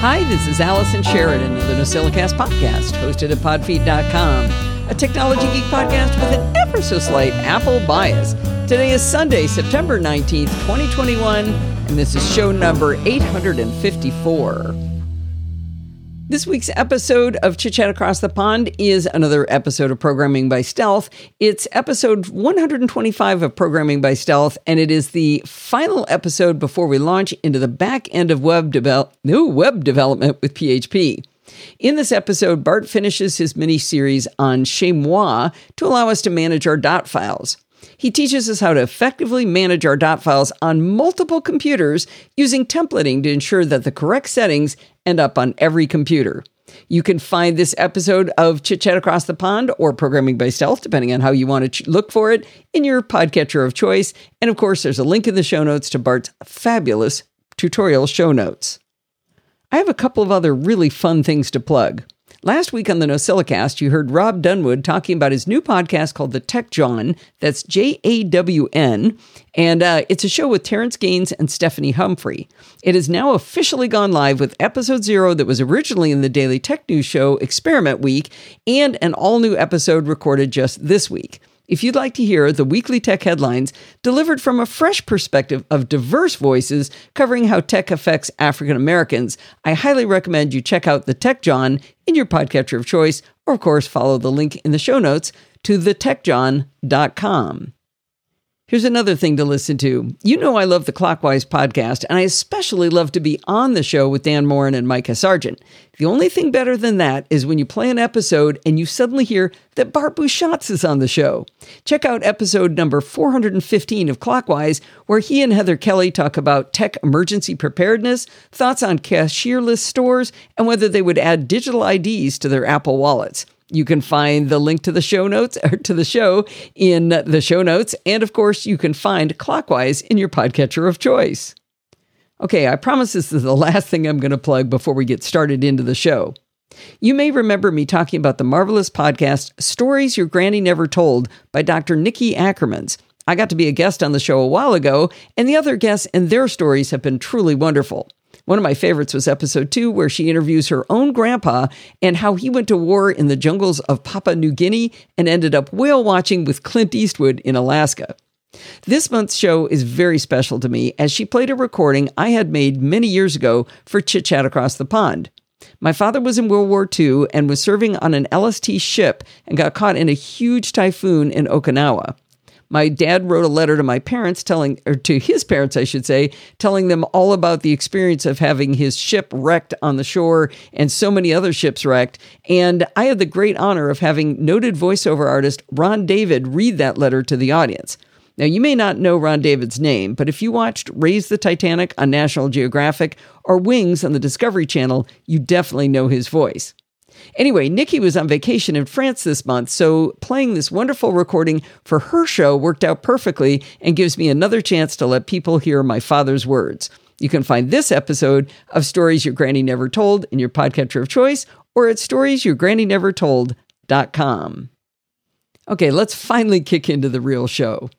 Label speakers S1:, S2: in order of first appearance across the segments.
S1: Hi, this is Allison Sheridan of the NosillaCast podcast, hosted at podfeet.com, a technology geek podcast with an ever so slight Apple bias. Today is Sunday, September 19th, 2021, and this is show number 854. This week's episode of Chit Chat Across the Pond is another episode of Programming by Stealth. It's episode 125 of Programming by Stealth, and it is the final episode before we launch into the back end of web, develop- new web development with PHP. In this episode, Bart finishes his mini series on chezmoi to allow us to manage our dot files. He teaches us how to effectively manage our dot files on multiple computers using templating to ensure that the correct settings end up on every computer. You can find this episode of Chit Chat Across the Pond or Programming by Stealth, depending on how you want to ch- look for it, in your podcatcher of choice. And of course, there's a link in the show notes to Bart's fabulous tutorial show notes. I have a couple of other really fun things to plug. Last week on the NosillaCast, you heard Rob Dunewood talking about his new podcast called The Tech Jawn. That's J A W N. And uh, it's a show with Terrence Gaines and Stephanie Humphrey. It has now officially gone live with episode zero that was originally in the Daily Tech News Show Experiment Week and an all new episode recorded just this week. If you'd like to hear the weekly tech headlines delivered from a fresh perspective of diverse voices covering how tech affects African Americans, I highly recommend you check out The Tech Jawn in your podcatcher of choice, or of course, follow the link in the show notes to thetechjawn.com. Here's another thing to listen to. You know, I love the Clockwise podcast, and I especially love to be on the show with Dan Moren and Micah Sargent. The only thing better than that is when you play an episode and you suddenly hear that Bart Busschots is on the show. Check out episode number 415 of Clockwise, where he and Heather Kelly talk about tech emergency preparedness, thoughts on cashierless stores, and whether they would add digital IDs to their Apple wallets. You can find the link to the show notes or to the show in the show notes. And of course, you can find Clockwise in your podcatcher of choice. Okay, I promise this is the last thing I'm going to plug before we get started into the show. You may remember me talking about the marvelous podcast Stories Your Granny Never Told by Dr. Nikki Ackermans. I got to be a guest on the show a while ago, and the other guests and their stories have been truly wonderful. One of my favorites was episode two, where she interviews her own grandpa and how he went to war in the jungles of Papua New Guinea and ended up whale watching with Clint Eastwood in Alaska. This month's show is very special to me as she played a recording I had made many years ago for Chit Chat Across the Pond. My father was in World War II and was serving on an LST ship and got caught in a huge typhoon in Okinawa. My dad wrote a letter to my parents telling, or to his parents, I should say, telling them all about the experience of having his ship wrecked on the shore and so many other ships wrecked. And I had the great honor of having noted voiceover artist Ron David read that letter to the audience. Now, you may not know Ron David's name, but if you watched Raise the Titanic on National Geographic or Wings on the Discovery Channel, you definitely know his voice. Anyway, Nikki was on vacation in France this month, so playing this wonderful recording for her show worked out perfectly and gives me another chance to let people hear my father's words. You can find this episode of Stories Your Granny Never Told in your podcatcher of choice or at storiesyourgrannynevertold.com. Okay, let's finally kick into the real show.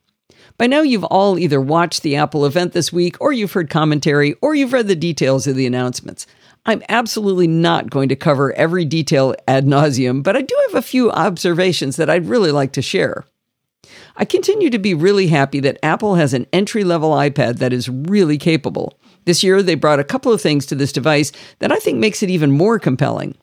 S1: By now, you've all either watched the Apple event this week, or you've heard commentary, or you've read the details of the announcements. I'm absolutely not going to cover every detail ad nauseum, but I do have a few observations that I'd really like to share. I continue to be really happy that Apple has an entry level iPad that is really capable. This year, they brought a couple of things to this device that I think makes it even more compelling.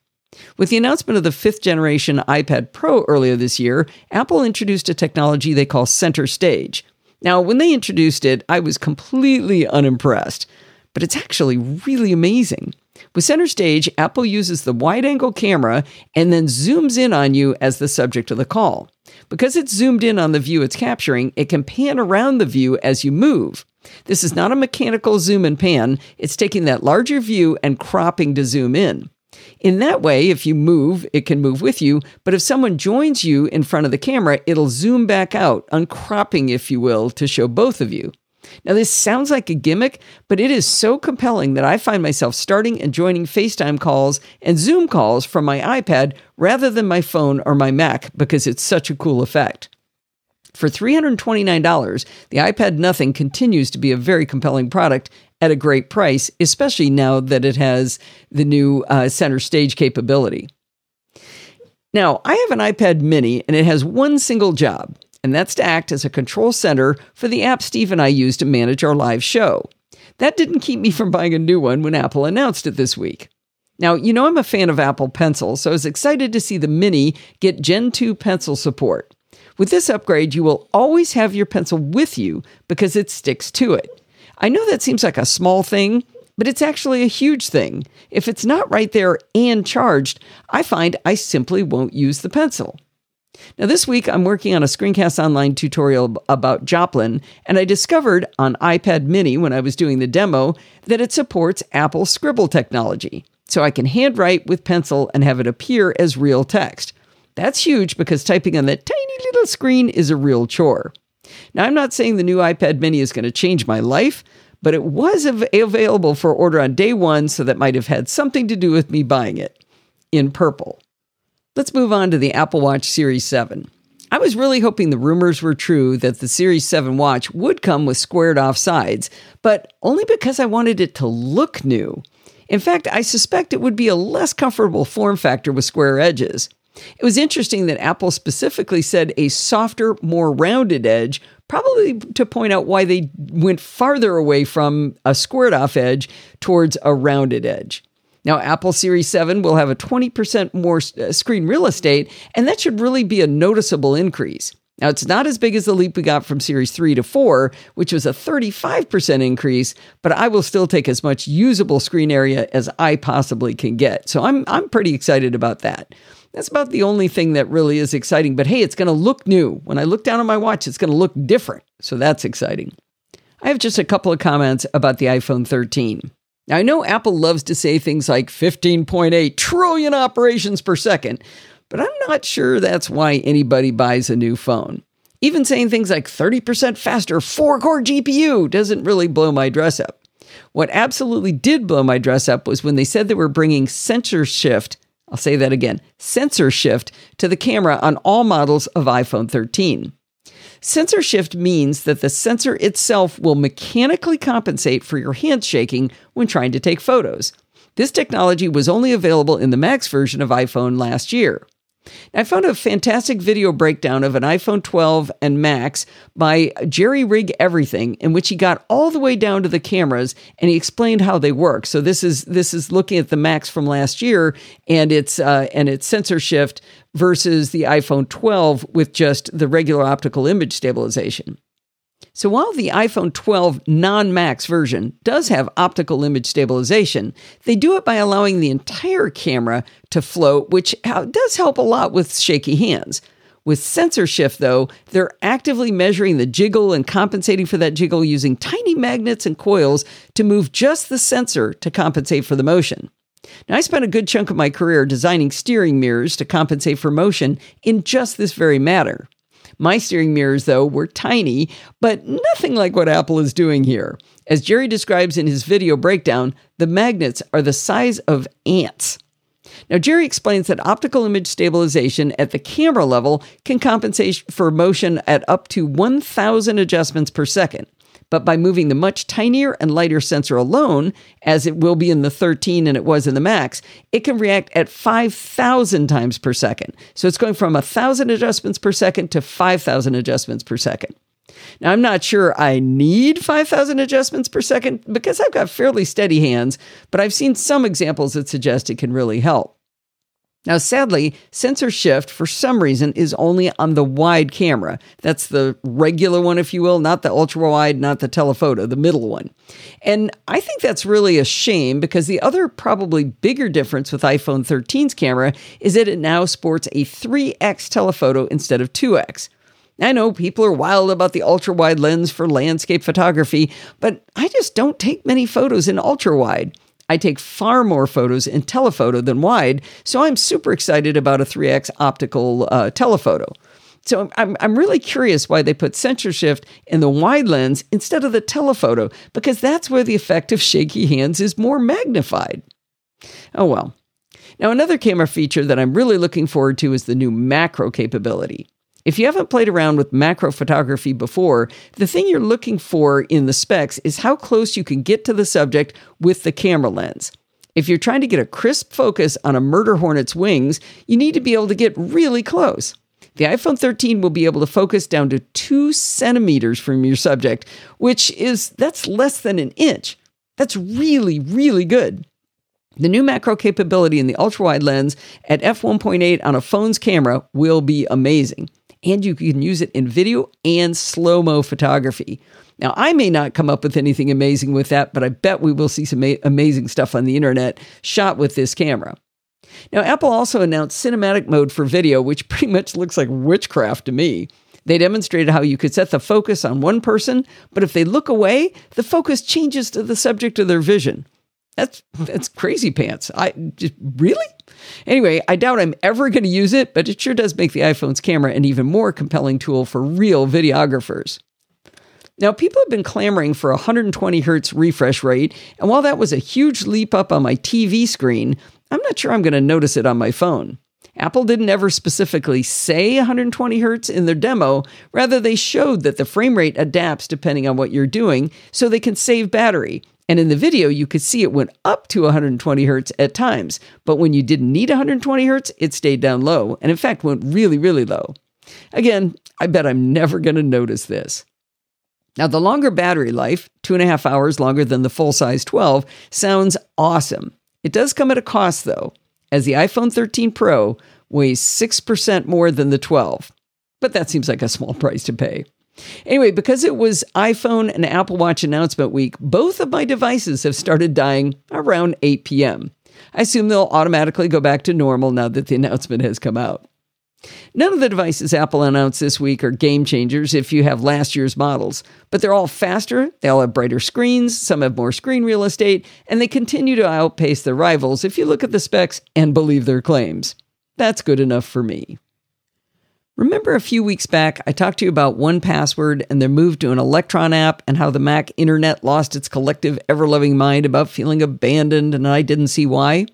S1: With the announcement of the fifth generation iPad Pro earlier this year, Apple introduced a technology they call Center Stage. Now, when they introduced it, I was completely unimpressed, but it's actually really amazing. With Center Stage, Apple uses the wide angle camera and then zooms in on you as the subject of the call. Because it's zoomed in on the view it's capturing, it can pan around the view as you move. This is not a mechanical zoom and pan, it's taking that larger view and cropping to zoom in. In that way, if you move, it can move with you, but if someone joins you in front of the camera, it'll zoom back out, uncropping, if you will, to show both of you. Now, this sounds like a gimmick, but it is so compelling that I find myself starting and joining FaceTime calls and Zoom calls from my iPad rather than my phone or my Mac because it's such a cool effect. For $329, the iPad Nothing continues to be a very compelling product, at a great price, especially now that it has the new uh, center stage capability. Now, I have an iPad mini and it has one single job, and that's to act as a control center for the app Steve and I use to manage our live show. That didn't keep me from buying a new one when Apple announced it this week. Now, you know I'm a fan of Apple Pencil, so I was excited to see the Mini get Gen 2 pencil support. With this upgrade, you will always have your pencil with you because it sticks to it. I know that seems like a small thing, but it's actually a huge thing. If it's not right there and charged, I find I simply won't use the pencil. Now, this week I'm working on a Screencast Online tutorial about Joplin, and I discovered on iPad mini when I was doing the demo that it supports Apple Scribble technology. So I can handwrite with pencil and have it appear as real text. That's huge because typing on that tiny little screen is a real chore. Now, I'm not saying the new iPad mini is going to change my life, but it was av- available for order on day one, so that might have had something to do with me buying it in purple. Let's move on to the Apple Watch Series 7. I was really hoping the rumors were true that the Series 7 watch would come with squared off sides, but only because I wanted it to look new. In fact, I suspect it would be a less comfortable form factor with square edges. It was interesting that Apple specifically said a softer, more rounded edge, probably to point out why they went farther away from a squared off edge towards a rounded edge. Now, Apple Series 7 will have a 20% more uh, screen real estate, and that should really be a noticeable increase. Now, it's not as big as the leap we got from Series 3 to 4, which was a 35% increase, but I will still take as much usable screen area as I possibly can get. So I'm, I'm pretty excited about that. That's about the only thing that really is exciting. But hey, it's going to look new. When I look down on my watch, it's going to look different. So that's exciting. I have just a couple of comments about the iPhone 13. Now, I know Apple loves to say things like 15.8 trillion operations per second, but I'm not sure that's why anybody buys a new phone. Even saying things like 30% faster 4 core GPU doesn't really blow my dress up. What absolutely did blow my dress up was when they said they were bringing sensor shift, I'll say that again, sensor shift to the camera on all models of iPhone 13. Sensor shift means that the sensor itself will mechanically compensate for your hand shaking when trying to take photos. This technology was only available in the Max version of iPhone last year. I found a fantastic video breakdown of an iPhone 12 and Max by Jerry Rig Everything, in which he got all the way down to the cameras and he explained how they work. So this is this is looking at the Max from last year and its uh, and its sensor shift versus the iPhone 12 with just the regular optical image stabilization. So while the iPhone 12 non Max version does have optical image stabilization, they do it by allowing the entire camera to float, which does help a lot with shaky hands. With sensor shift, though, they're actively measuring the jiggle and compensating for that jiggle using tiny magnets and coils to move just the sensor to compensate for the motion. Now, I spent a good chunk of my career designing steering mirrors to compensate for motion in just this very matter. My steering mirrors, though, were tiny, but nothing like what Apple is doing here. As Jerry describes in his video breakdown, the magnets are the size of ants. Now, Jerry explains that optical image stabilization at the camera level can compensate for motion at up to 1,000 adjustments per second. But by moving the much tinier and lighter sensor alone, as it will be in the 13 and it was in the Max, it can react at 5,000 times per second. So it's going from 1,000 adjustments per second to 5,000 adjustments per second. Now, I'm not sure I need 5,000 adjustments per second because I've got fairly steady hands, but I've seen some examples that suggest it can really help. Now, sadly, sensor shift for some reason is only on the wide camera. That's the regular one, if you will, not the ultra wide, not the telephoto, the middle one. And I think that's really a shame because the other probably bigger difference with iPhone 13's camera is that it now sports a 3x telephoto instead of 2x. I know people are wild about the ultra wide lens for landscape photography, but I just don't take many photos in ultra wide. I take far more photos in telephoto than wide, so I'm super excited about a 3x optical uh, telephoto. So I'm, I'm really curious why they put sensor shift in the wide lens instead of the telephoto, because that's where the effect of shaky hands is more magnified. Oh well. Now, another camera feature that I'm really looking forward to is the new macro capability. If you haven't played around with macro photography before, the thing you're looking for in the specs is how close you can get to the subject with the camera lens. If you're trying to get a crisp focus on a murder hornet's wings, you need to be able to get really close. The iPhone 13 will be able to focus down to two centimeters from your subject, which is that's less than an inch. That's really, really good. The new macro capability in the ultra wide lens at f1.8 on a phone's camera will be amazing. And you can use it in video and slow mo photography. Now, I may not come up with anything amazing with that, but I bet we will see some amazing stuff on the internet shot with this camera. Now, Apple also announced cinematic mode for video, which pretty much looks like witchcraft to me. They demonstrated how you could set the focus on one person, but if they look away, the focus changes to the subject of their vision. That's that's crazy pants. I just really? Anyway, I doubt I'm ever going to use it, but it sure does make the iPhone's camera an even more compelling tool for real videographers. Now, people have been clamoring for a 120 hertz refresh rate, and while that was a huge leap up on my TV screen, I'm not sure I'm going to notice it on my phone. Apple didn't ever specifically say 120 hertz in their demo, rather, they showed that the frame rate adapts depending on what you're doing so they can save battery. And in the video, you could see it went up to 120 hertz at times, but when you didn't need 120 hertz, it stayed down low, and in fact went really, really low. Again, I bet I'm never going to notice this. Now, the longer battery life, two and a half hours longer than the full size 12, sounds awesome. It does come at a cost, though, as the iPhone 13 Pro weighs 6% more than the 12. But that seems like a small price to pay. Anyway, because it was iPhone and Apple Watch announcement week, both of my devices have started dying around 8 p.m. I assume they'll automatically go back to normal now that the announcement has come out. None of the devices Apple announced this week are game changers if you have last year's models, but they're all faster, they all have brighter screens, some have more screen real estate, and they continue to outpace their rivals if you look at the specs and believe their claims. That's good enough for me. Remember a few weeks back, I talked to you about 1Password and their move to an Electron app and how the Mac internet lost its collective ever loving mind about feeling abandoned, and I didn't see why?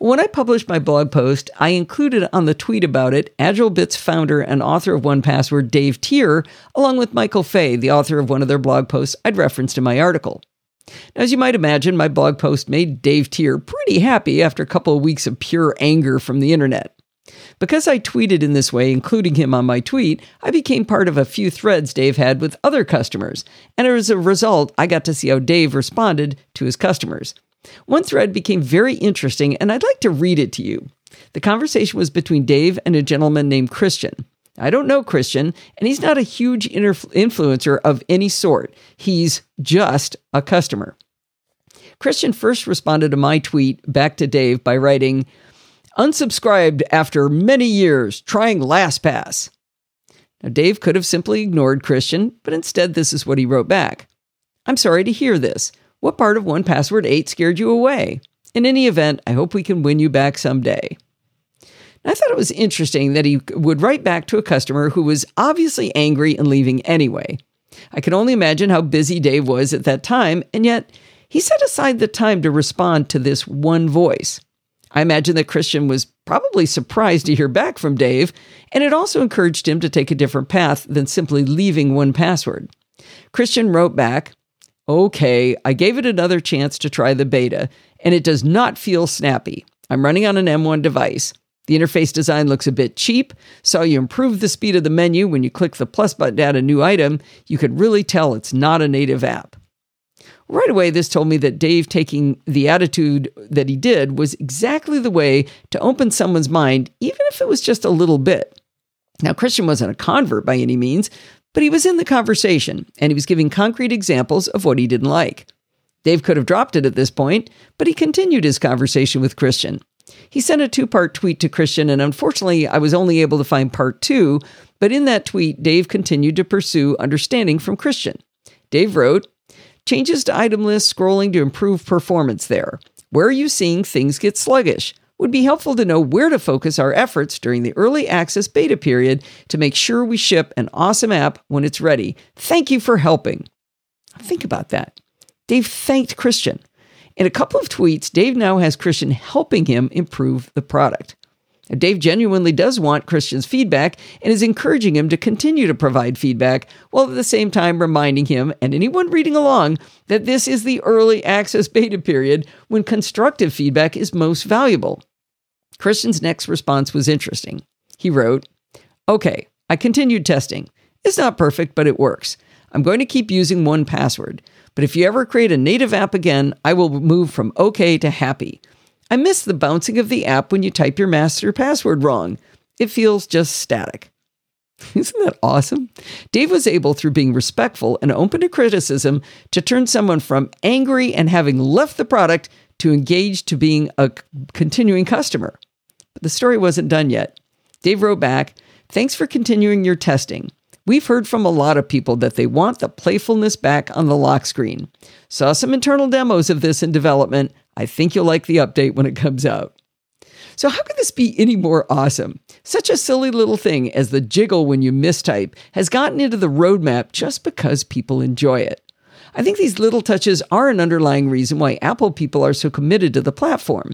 S1: When I published my blog post, I included on the tweet about it AgileBits founder and author of 1Password, Dave Teare, along with Michael Fey, the author of one of their blog posts I'd referenced in my article. Now, as you might imagine, my blog post made Dave Teare pretty happy after a couple of weeks of pure anger from the internet. Because I tweeted in this way, including him on my tweet, I became part of a few threads Dave had with other customers, and as a result, I got to see how Dave responded to his customers. One thread became very interesting, and I'd like to read it to you. The conversation was between Dave and a gentleman named Christian. I don't know Christian, and he's not a huge influencer of any sort. He's just a customer. Christian first responded to my tweet back to Dave by writing, Unsubscribed after many years, trying LastPass. Now, Dave could have simply ignored Christian, but instead, this is what he wrote back I'm sorry to hear this. What part of 1Password 8 scared you away? In any event, I hope we can win you back someday. I thought it was interesting that he would write back to a customer who was obviously angry and leaving anyway. I can only imagine how busy Dave was at that time, and yet he set aside the time to respond to this one voice. I imagine that Christian was probably surprised to hear back from Dave, and it also encouraged him to take a different path than simply leaving 1Password. Christian wrote back, Okay, I gave it another chance to try the beta, and it does not feel snappy. I'm running on an M1 device. The interface design looks a bit cheap, so you improve the speed of the menu when you click the plus button to add a new item, you could really tell it's not a native app. Right away, this told me that Dave taking the attitude that he did was exactly the way to open someone's mind, even if it was just a little bit. Now, Christian wasn't a convert by any means, but he was in the conversation and he was giving concrete examples of what he didn't like. Dave could have dropped it at this point, but he continued his conversation with Christian. He sent a two part tweet to Christian, and unfortunately, I was only able to find part two. But in that tweet, Dave continued to pursue understanding from Christian. Dave wrote, Changes to item list scrolling to improve performance there. Where are you seeing things get sluggish? would be helpful to know where to focus our efforts during the early access beta period to make sure we ship an awesome app when it's ready. Thank you for helping. Think about that. Dave thanked Christian. In a couple of tweets, Dave now has Christian helping him improve the product. Dave genuinely does want Christian's feedback and is encouraging him to continue to provide feedback while at the same time reminding him and anyone reading along that this is the early access beta period when constructive feedback is most valuable. Christian's next response was interesting. He wrote, Okay, I continued testing. It's not perfect, but it works. I'm going to keep using 1Password. But if you ever create a native app again, I will move from OK to happy. I miss the bouncing of the app when you type your master password wrong. It feels just static. Isn't that awesome? Dave was able, through being respectful and open to criticism, to turn someone from angry and having left the product to engaged to being a continuing customer. But the story wasn't done yet. Dave wrote back, Thanks for continuing your testing. We've heard from a lot of people that they want the playfulness back on the lock screen. Saw some internal demos of this in development. I think you'll like the update when it comes out. So, how could this be any more awesome? Such a silly little thing as the jiggle when you mistype has gotten into the roadmap just because people enjoy it. I think these little touches are an underlying reason why Apple people are so committed to the platform.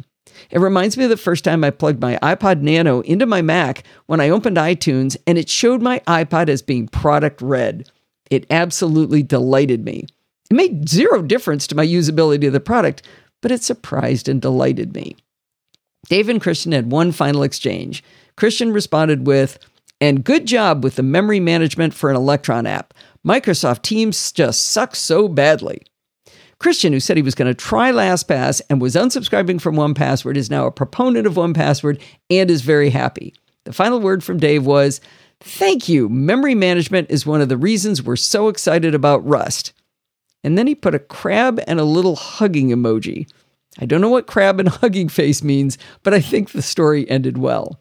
S1: It reminds me of the first time I plugged my iPod Nano into my Mac when I opened iTunes and it showed my iPod as being product red. It absolutely delighted me. It made zero difference to my usability of the product, but it surprised and delighted me. Dave and Christian had one final exchange. Christian responded with, and good job with the memory management for an Electron app. Microsoft Teams just sucks so badly. Christian, who said he was going to try LastPass and was unsubscribing from 1Password, is now a proponent of 1Password and is very happy. The final word from Dave was, Thank you. Memory management is one of the reasons we're so excited about Rust. And then he put a crab and a little hugging emoji. I don't know what crab and hugging face means, but I think the story ended well.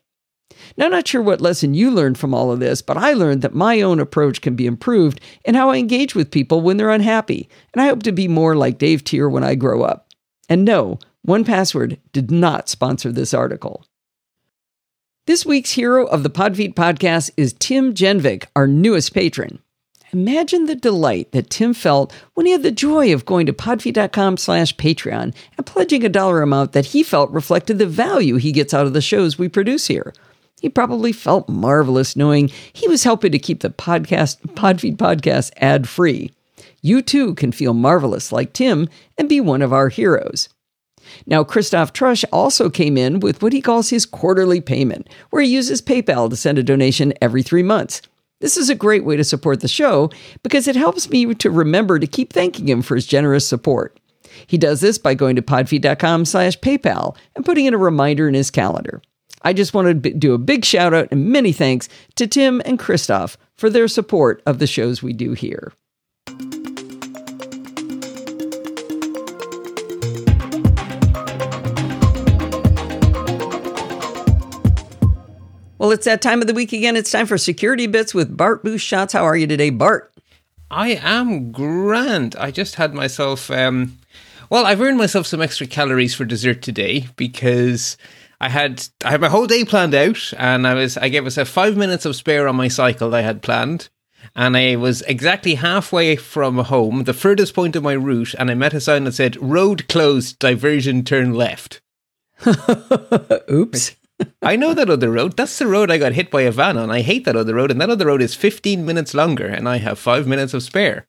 S1: Now, I'm not sure what lesson you learned from all of this, but I learned that my own approach can be improved in how I engage with people when they're unhappy, and I hope to be more like Dave Teare when I grow up. And no, 1Password did not sponsor this article. This week's hero of the Podfeet podcast is Tim Genvik, our newest patron. Imagine the delight that Tim felt when he had the joy of going to podfeet.com slash Patreon and pledging a dollar amount that he felt reflected the value he gets out of the shows we produce here. He probably felt marvelous knowing he was helping to keep the podcast Podfeet podcast ad free. You too can feel marvelous like Tim and be one of our heroes. Now, Christoph Trush also came in with what he calls his quarterly payment, where he uses PayPal to send a donation every three months. This is a great way to support the show because it helps me to remember to keep thanking him for his generous support. He does this by going to podfeet.com slash PayPal and putting in a reminder in his calendar. I just wanted to do a big shout out and many thanks to Tim and Christoph for their support of the shows we do here. It's that time of the week again. It's time for Security Bits with Bart Busschots. How are you today, Bart?
S2: I am grand. I just had myself, um, well, I've earned myself some extra calories for dessert today because I had I had my whole day planned out, and I was I gave myself five minutes of spare on my cycle that I had planned, and I was exactly halfway from home, the furthest point of my route, and I met a sign that said "Road closed, diversion, turn left."
S1: Oops.
S2: I know that other road. That's the road I got hit by a van on. I hate that other road, and that other road is 15 minutes longer, and I have five minutes of spare.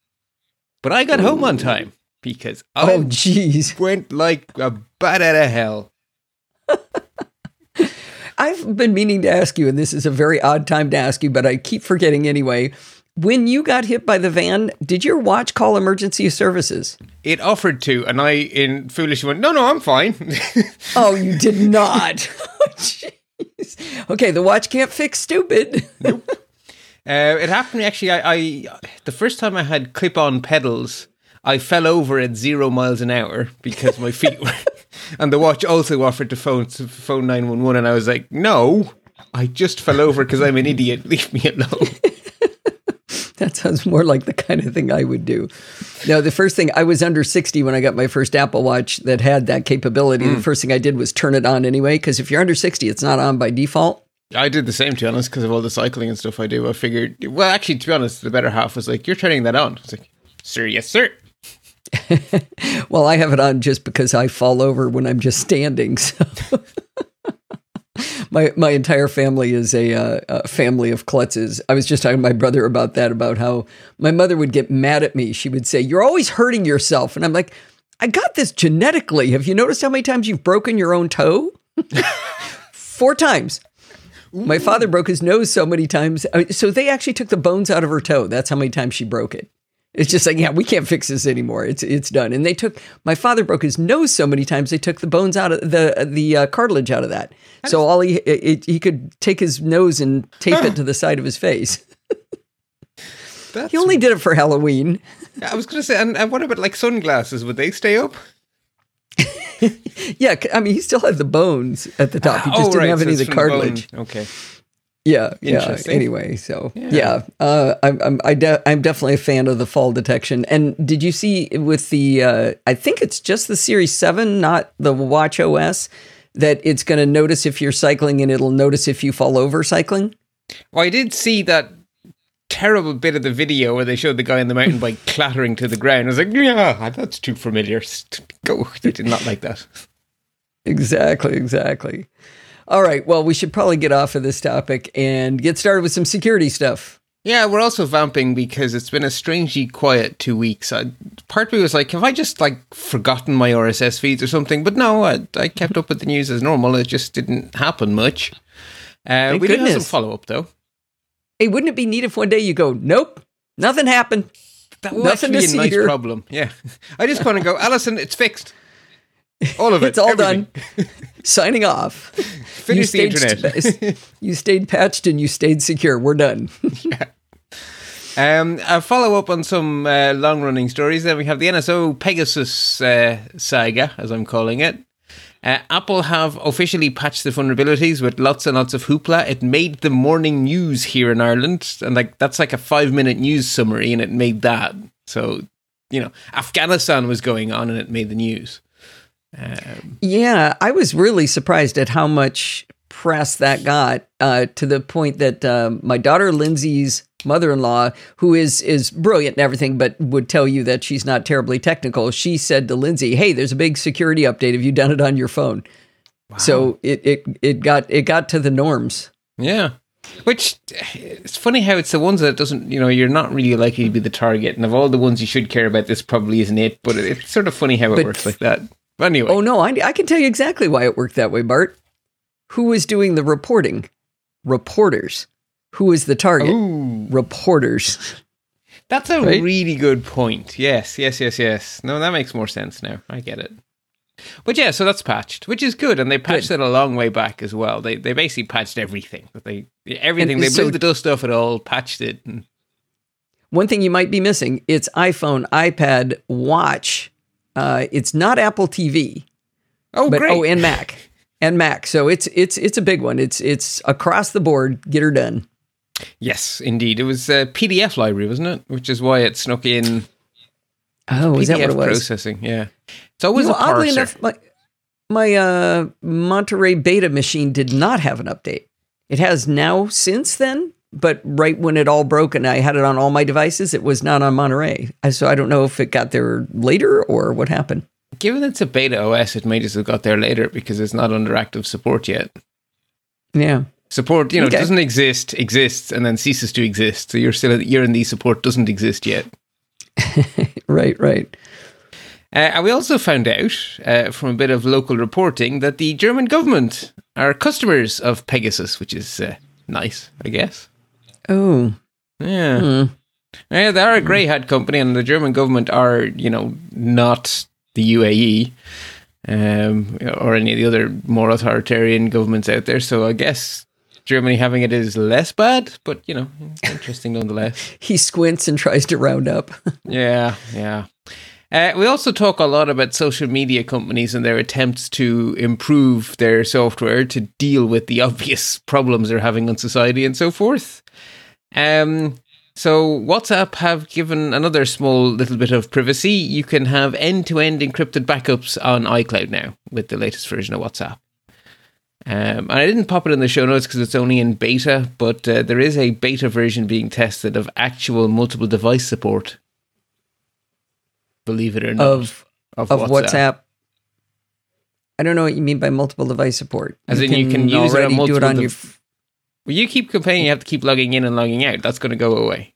S2: But I got Ooh. home on time because
S1: oh, jeez,
S2: went like a bat out of hell.
S1: I've been meaning to ask you, and this is a very odd time to ask you, but I keep forgetting anyway. When you got hit by the van, did your watch call emergency services?
S2: It offered to, and I, in foolishly, went, "No, no, I'm fine."
S1: oh, you did not. Jeez. Okay, the watch can't fix stupid.
S2: nope. Uh, it happened actually. I, I the first time I had clip-on pedals, I fell over at zero miles an hour because my feet were and the watch also offered to phone to phone nine one one, and I was like, no, I just fell over because I'm an idiot. Leave me alone.
S1: That sounds more like the kind of thing I would do. Now, the first thing I was under 60 when I got my first Apple Watch that had that capability. Mm. The first thing I did was turn it on anyway, because if you're under 60, it's not on by default.
S2: I did the same, to be honest, because of all the cycling and stuff I do. I figured, well, actually, to be honest, the better half was like, you're turning that on. I was like, sir, yes, sir.
S1: well, I have it on just because I fall over when I'm just standing. So my my entire family is a, uh, a family of klutzes. I was just talking to my brother about that, about how my mother would get mad at me. She would say, "You're always hurting yourself," and I'm like, "I got this genetically. Have you noticed how many times you've broken your own toe? Four times." My father broke his nose so many times. So they actually took the bones out of her toe. That's how many times she broke it. It's just like, yeah, we can't fix this anymore. It's it's done. And they took my father broke his nose so many times they took the bones out of the the uh, cartilage out of that. so all he it, he could take his nose and tape it to the side of his face. He only did it for Halloween.
S2: I was going to say, and, and what about like sunglasses? Would they stay up?
S1: Yeah, I mean, he still had the bones at the top. He just
S2: Oh,
S1: didn't
S2: right,
S1: have
S2: so
S1: any of the cartilage.
S2: Okay.
S1: Yeah, yeah. Anyway, so
S2: Yeah.
S1: yeah, uh, I'm I'm I de- I'm definitely a fan of the fall detection. And did you see with the? Uh, I think it's just the Series Seven, not the Watch OS, that it's going to notice if you're cycling and it'll notice if you fall over cycling.
S2: Well, I did see that terrible bit of the video where they showed the guy on the mountain bike clattering to the ground. I was like, yeah, that's too familiar. Go. They did not like that.
S1: Exactly, exactly. All right. Well, we should probably get off of this topic and get started with some security stuff.
S2: Yeah, we're also vamping because it's been a strangely quiet two weeks. I, part of me was like, have I just like forgotten my RSS feeds or something? But no, I, I kept up with the news as normal. It just didn't happen much. Uh, we did have some follow up though.
S1: Hey, wouldn't it be neat if one day you go, nope, nothing happened.
S2: That would
S1: Nothing
S2: actually be a nice
S1: here.
S2: problem. Yeah, I just want to go, Allison. It's fixed. All of it.
S1: It's all
S2: everything.
S1: done. Signing off.
S2: Finish the internet.
S1: st- you stayed patched and you stayed secure. We're done.
S2: Um, a follow up on some uh, long running stories. Then we have the NSO Pegasus uh, saga, as I'm calling it. Uh, Apple have officially patched the vulnerabilities with lots and lots of hoopla. It made the morning news here in Ireland, and like that's like a five minute news summary, and it made that. So you know, Afghanistan was going on, and it made the news. Um,
S1: yeah, I was really surprised at how much press that got uh, to the point that um, my daughter Lindsay's mother-in-law, who is is brilliant and everything, but would tell you that she's not terribly technical. She said to Lindsay, "Hey, there's a big security update. Have you done it on your phone?" So it it it got it got to the norms.
S2: Yeah. Which it's funny how it's the ones that doesn't, you know, you're not really likely to be the target, and of all the ones you should care about, this probably isn't it. But it- it's sort of funny how it
S1: But-
S2: works like that. But anyway,
S1: Oh no, I, I can tell you exactly why it worked that way, Bart. Who was doing the reporting? Reporters. Who was the target?
S2: Ooh,
S1: Reporters.
S2: that's a
S1: Right?
S2: really good point. Yes, yes, yes, yes. No, that makes more sense now. I get it. But yeah, so that's patched, which is good, and they patched it a long way back as well. They they basically patched everything. But they everything
S1: And
S2: they
S1: so-
S2: blew the dust off it all, patched it. And,
S1: One thing you might be missing: it's iPhone, iPad, Watch. Uh, it's not Apple TV,
S2: oh,
S1: but
S2: great!
S1: oh, and Mac, and Mac. So it's it's it's a big one. It's it's across the board. Get her done.
S2: yes, indeed, it was a PDF library, wasn't it? Which is why it snuck in
S1: Oh, is that what it was?
S2: processing. Yeah, it's always
S1: You know,
S2: a parser.
S1: oddly enough, my my uh, Monterey beta machine did not have an update. It has now since then, but right when it all broke and I had it on all my devices, it was not on Monterey. So I don't know if it got there later or what happened.
S2: Given it's a beta OS, it may just have got there later because it's not under active support yet.
S1: Yeah.
S2: Support, you know,
S1: Okay.
S2: doesn't exist, exists, and then ceases to exist. So you're still you're in the support doesn't exist yet.
S1: Right, right.
S2: Uh, and we also found out uh, from a bit of local reporting that the German government are customers of Pegasus, which is uh, nice, I guess.
S1: Oh.
S2: Yeah.
S1: Hmm.
S2: Yeah, they are a grey hat company, and the German government are, you know, not the UAE um, or any of the other more authoritarian governments out there. So I guess Germany having it is less bad, but you know, interesting nonetheless.
S1: He squints and tries to round up.
S2: Yeah, yeah. Uh, we also talk a lot about social media companies and their attempts to improve their software to deal with the obvious problems they're having on society and so forth. Um, so WhatsApp have given another small little bit of privacy. You can have end-to-end encrypted backups on iCloud now with the latest version of WhatsApp. Um, and I didn't pop it in the show notes because it's only in beta, but uh, there is a beta version being tested of actual multiple device support. Believe it or not,
S1: of of WhatsApp. I don't know what you mean by multiple device support.
S2: As in you can use it on
S1: already do it on your. f-
S2: Well, you keep complaining you have to keep logging in and logging out. That's going to go away.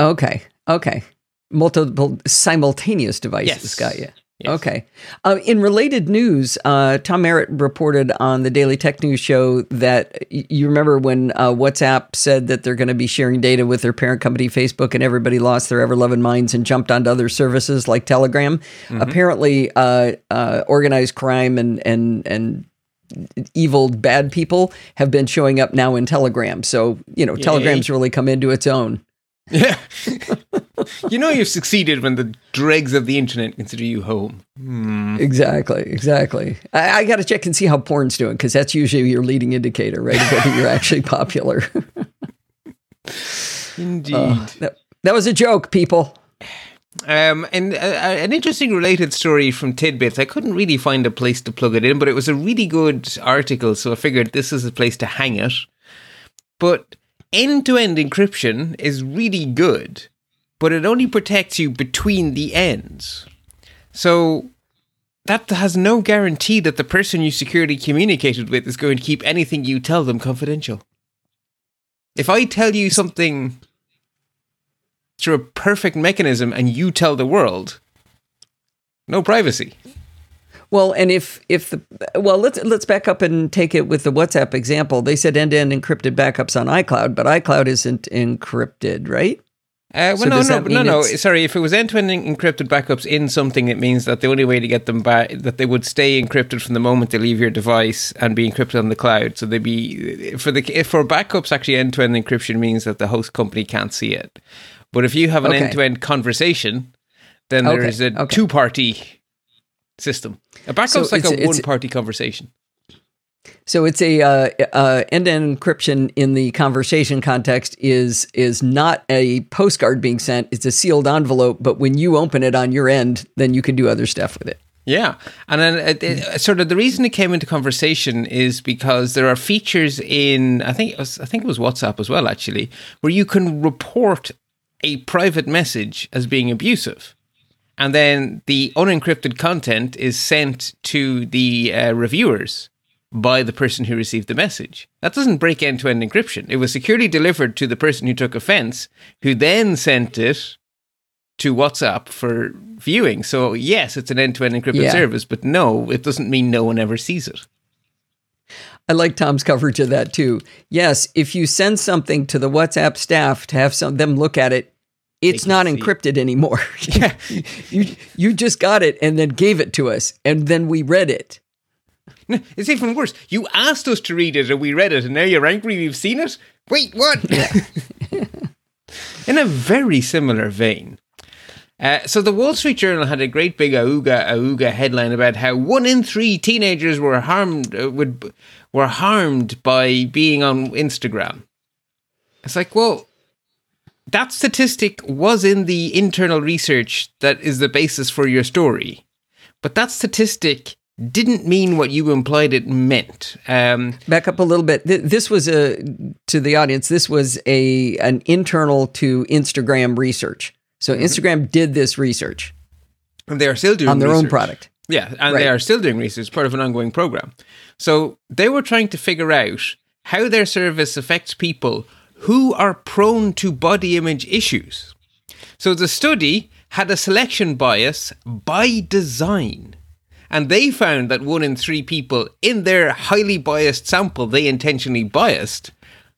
S1: Okay, okay. Multiple simultaneous devices
S2: Yes.
S1: got you.
S2: Yes.
S1: Okay. Uh, in related news, uh, Tom Merritt reported on the Daily Tech News show that y- you remember when uh, WhatsApp said that they're going to be sharing data with their parent company, Facebook, and everybody lost their ever loving minds and jumped onto other services like Telegram. Apparently, uh, uh, organized crime and and and evil bad people have been showing up now in Telegram. So you know, Telegram's really come into its own.
S2: Yeah. you know you've succeeded when the dregs of the internet consider you home.
S1: Exactly, exactly. I, I got to check and see how porn's doing because that's usually your leading indicator, right? Of whether you're actually popular.
S2: Indeed.
S1: that, that was a joke, people.
S2: Um, and uh, uh, an interesting related story from Tidbits. I couldn't really find a place to plug it in, but it was a really good article, so I figured this is a place to hang it. But end to end encryption is really good, but it only protects you between the ends. So that has no guarantee that the person you securely communicated with is going to keep anything you tell them confidential. If I tell you something through a perfect mechanism and you tell the world, no privacy.
S1: Well, and if if the well, let's let's back up and take it with the WhatsApp example. They said end to end encrypted backups on iCloud, but iCloud isn't encrypted, right?
S2: Uh, well,
S1: So
S2: no, no, no, no. Sorry, if it was end-to-end encrypted backups in something, it means that the only way to get them back that they would stay encrypted from the moment they leave your device and be encrypted on the cloud. So they'd be for the if for backups. Actually, end-to-end encryption means that the host company can't see it. But if you have an
S1: Okay.
S2: end-to-end conversation, then there
S1: Okay,
S2: is a
S1: okay.
S2: two-party system. A backup's
S1: So
S2: like a
S1: it's-
S2: one-party conversation.
S1: So it's a uh, uh, end-to-end encryption in the conversation context is is not a postcard being sent. It's a sealed envelope, but when you open it on your end, then you can do other stuff with it.
S2: Yeah, and then it, it, sort of the reason it came into conversation is because there are features in I think it was, I think it was WhatsApp as well actually where you can report a private message as being abusive, and then the unencrypted content is sent to the uh, reviewers by the person who received the message. That doesn't break end-to-end encryption. It was securely delivered to the person who took offense, who then sent it to WhatsApp for viewing. So yes, it's an end-to-end encrypted
S1: Yeah.
S2: service, but no, it doesn't mean no one ever sees it.
S1: I like Tom's coverage of that too. Yes, if you send something to the WhatsApp staff to have some them look at it, it's not encrypted anymore.
S2: Yeah.
S1: you you just got it and then gave it to us, and then we read it.
S2: It's even worse. You asked us to read it and we read it, and now you're angry we've seen it? Wait, what? In a very similar vein. Uh, so the Wall Street Journal had a great big auga auga headline about how one in three teenagers were harmed uh, would were harmed by being on Instagram. It's like, well, that statistic was in the internal research that is the basis for your story, but that statistic didn't mean what you implied it meant. Um,
S1: Back up a little bit. Th- This was a to the audience. This was a an internal to Instagram research. So
S2: Mm-hmm.
S1: Instagram did this research
S2: and they are still doing research
S1: on their own product.
S2: Yeah, and
S1: Right.
S2: they are still doing research, part of an ongoing program. So they were trying to figure out how their service affects people who are prone to body image issues. So the study had a selection bias by design. And they found that one in three people in their highly biased sample, they intentionally biased,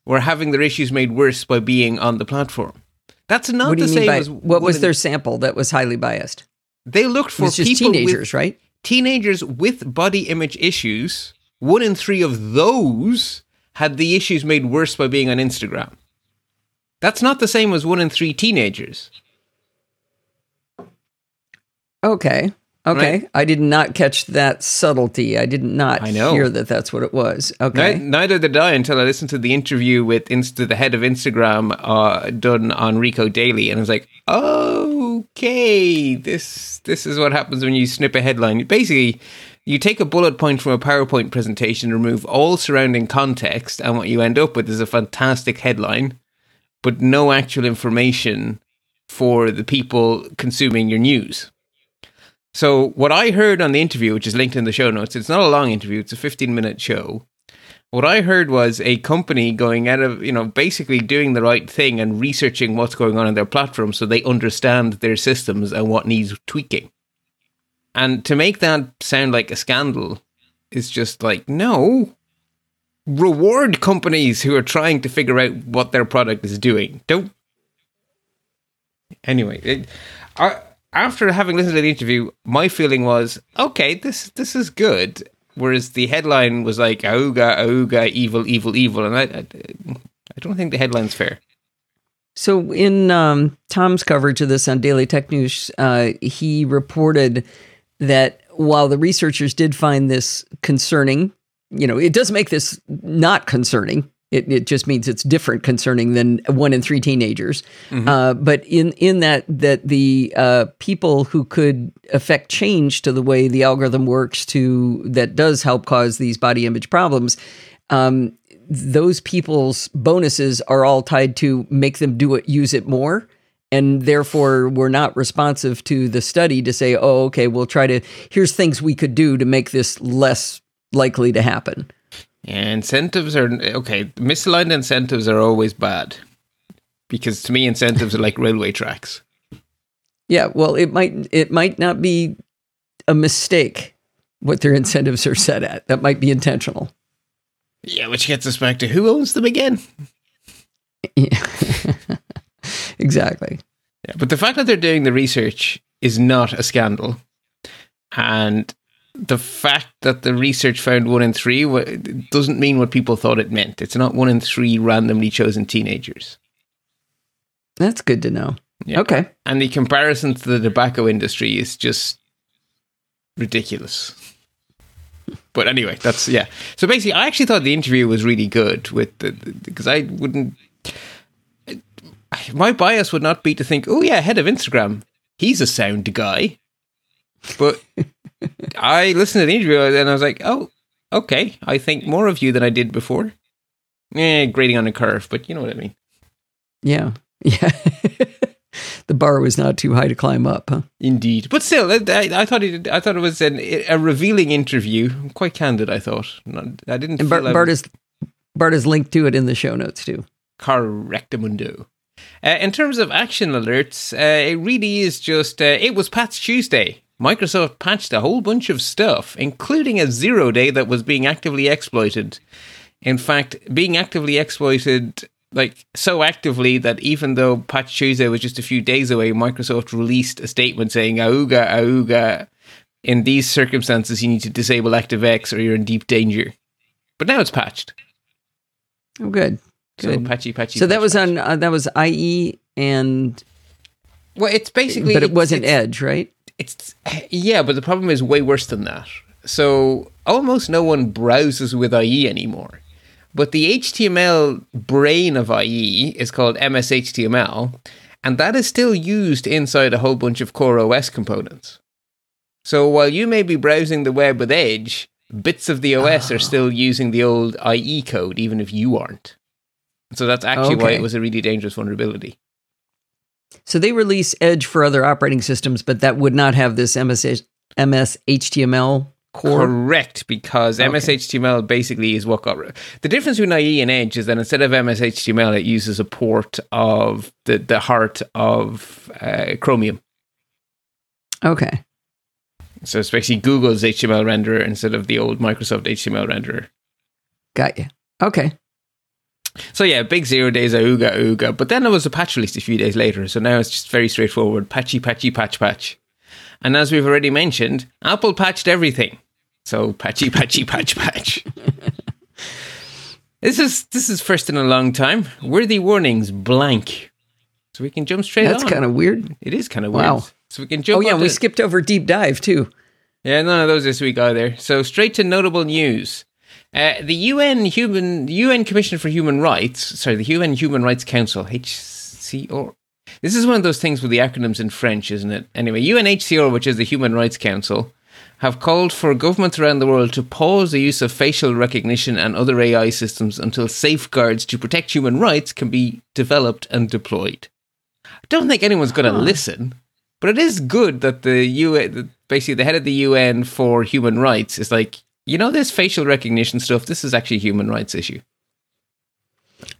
S2: were having their issues made worse by being on the platform. That's not
S1: What
S2: the same as
S1: what was
S2: in-
S1: their sample that was highly biased?
S2: They looked for people with-
S1: teenagers, right?
S2: teenagers with body image issues, one in three of those had the issues made worse by being on Instagram. That's not the same as one in three teenagers.
S1: Okay. Okay.
S2: Right.
S1: I did not catch that subtlety. I did not
S2: I know.
S1: hear that that's what it was. Okay.
S2: Ni- Neither did I until I listened to the interview with Insta, the head of Instagram uh, done on Rico Daily, and I was like, okay, this this is what happens when you snip a headline. Basically, you take a bullet point from a PowerPoint presentation, remove all surrounding context, and what you end up with is a fantastic headline, but no actual information for the people consuming your news. So what I heard on the interview, which is linked in the show notes, it's not a long interview; it's a 15 minute show. What I heard was a company going out of, you know, basically doing the right thing and researching what's going on in their platform so they understand their systems and what needs tweaking. And to make that sound like a scandal is just like, no, reward companies who are trying to figure out what their product is doing. Don't. Anyway, it, I, after having listened to the interview, my feeling was, okay, this this is good. Whereas the headline was like, "Auga, auga, evil, evil, evil," and I, I, I don't think the headline's fair.
S1: So, in um, Tom's coverage of this on Daily Tech News, uh, he reported that while the researchers did find this concerning, you know, it does make this not concerning. It, it just means it's different concerning than one in three teenagers. Mm-hmm. Uh, but in in that that the uh, people who could affect change to the way the algorithm works to that does help cause these body image problems. Um, those people's bonuses are all tied to make them do it, use it more and therefore we're not responsive to the study to say oh okay we'll try to here's things we could do to make this less likely to happen.
S2: Yeah, incentives are okay misaligned incentives are always bad. Because to me incentives are like railway tracks.
S1: Yeah well it might it might not be a mistake what their incentives are set at. That might be intentional.
S2: Yeah which gets us back to who owns them again?
S1: yeah exactly.
S2: Yeah, but the fact that they're doing the research is not a scandal, and the fact that the research found one in three doesn't mean what people thought it meant. It's not one in three randomly chosen teenagers.
S1: That's good to know. Yeah. Okay.
S2: And the comparison to the tobacco industry is just ridiculous. But anyway, that's yeah. So basically, I actually thought the interview was really good with the because I wouldn't my bias would not be to think, oh yeah, head of Instagram, he's a sound guy. But I listened to the interview and I was like, oh, okay, I think more of you than I did before. Eh, grading on a curve, but you know what I mean.
S1: Yeah, yeah. the bar was not too high to climb up, huh?
S2: Indeed, but still, I, I thought it. I thought it was an, a revealing interview. Quite candid, I thought. I didn't.
S1: And Bart, Bart is Bart is linked to it in the show notes too.
S2: Correctamundo. Uh, in terms of action alerts, uh, it really is just uh, it was Patch Tuesday. Microsoft patched a whole bunch of stuff, including a zero day that was being actively exploited. In fact, being actively exploited like so actively that even though Patch Tuesday was just a few days away, Microsoft released a statement saying "Auga, auga." In these circumstances, you need to disable ActiveX or you're in deep danger. But now it's patched.
S1: Oh, good.
S2: Good. So patchy, patchy.
S1: So
S2: patchy,
S1: that was
S2: patchy.
S1: on uh, that was IE and.
S2: Well, it's basically,
S1: but it wasn't Edge, right?
S2: It's yeah, but the problem is way worse than that. So almost no one browses with IE anymore. But the HTML brain of IE is called MSHTML, and that is still used inside a whole bunch of Core OS components. So while you may be browsing the web with Edge, bits of the OS oh. are still using the old IE code, even if you aren't. So that's actually okay. why it was a really dangerous vulnerability.
S1: So they release Edge for other operating systems, but that would not have this MS, MS HTML core.
S2: Correct, because okay. MS HTML basically is what got the difference between IE and Edge is that instead of MS HTML, it uses a port of the the heart of uh, Chromium.
S1: Okay.
S2: So it's basically Google's HTML renderer instead of the old Microsoft HTML renderer.
S1: Got you. Okay.
S2: So yeah, big zero days, are ooga ooga. But then there was a patch released a few days later, so now it's just very straightforward: patchy, patchy, patch, patch. And as we've already mentioned, Apple patched everything. So patchy, patchy, patch, patch. this is this is first in a long time. Worthy warnings blank. So we can jump straight
S1: That's kind of weird.
S2: It is kind of weird. Wow. So we can jump.
S1: Oh yeah, we skipped over deep dive too.
S2: Yeah, none of those this week either. So straight to notable news. Uh, the UN Human UN Commission for Human Rights, sorry, the UN Human Rights Council, HCR. This is one of those things with the acronyms in French, isn't it? Anyway, UNHCR, which is the Human Rights Council, have called for governments around the world to pause the use of facial recognition and other AI systems until safeguards to protect human rights can be developed and deployed. I don't think anyone's going to huh. listen. But it is good that the UN, basically the head of the UN for human rights, is like, you know, this facial recognition stuff. This is actually a human rights issue.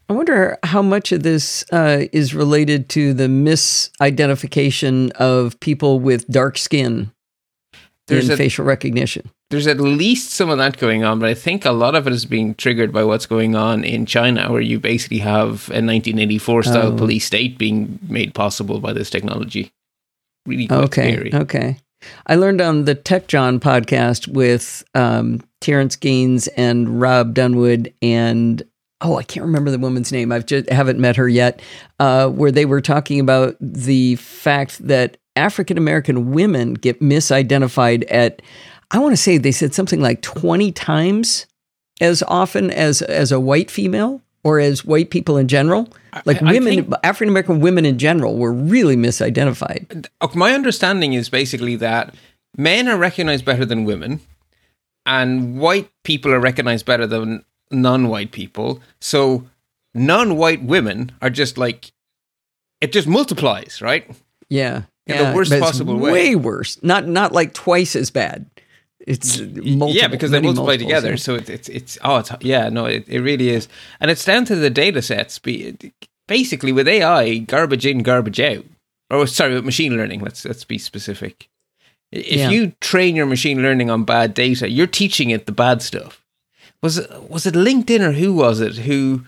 S1: I wonder how much of this uh, is related to the misidentification of people with dark skin there's in a, facial recognition.
S2: There's at least some of that going on, but I think a lot of it is being triggered by what's going on in China, where you basically have a 1984 style oh. police state being made possible by this technology. Really
S1: okay,
S2: scary.
S1: Okay. I learned on the Tech Jawn podcast with um, Terrence Gaines and Rob Dunewood and oh, I can't remember the woman's name. I've just haven't met her yet. Uh, where they were talking about the fact that African American women get misidentified at, I want to say they said something like twenty times as often as as a white female or as white people in general. Like I, women, African American women in general, were really misidentified.
S2: Uh, my understanding is basically that men are recognized better than women, and white people are recognized better than non-white people. So non-white women are just like it just multiplies, right?
S1: Yeah.
S2: In
S1: yeah,
S2: the worst possible way.
S1: Way worse. Not not like twice as bad. It's multiple,
S2: yeah, because they multiply together. So it's it's it's oh it's yeah no it, it really is, and it's down to the data sets. Basically, with AI, garbage in, garbage out. Or sorry, with machine learning. Let's let's be specific. If yeah. you train your machine learning on bad data, you're teaching it the bad stuff was it, was it LinkedIn or who was it who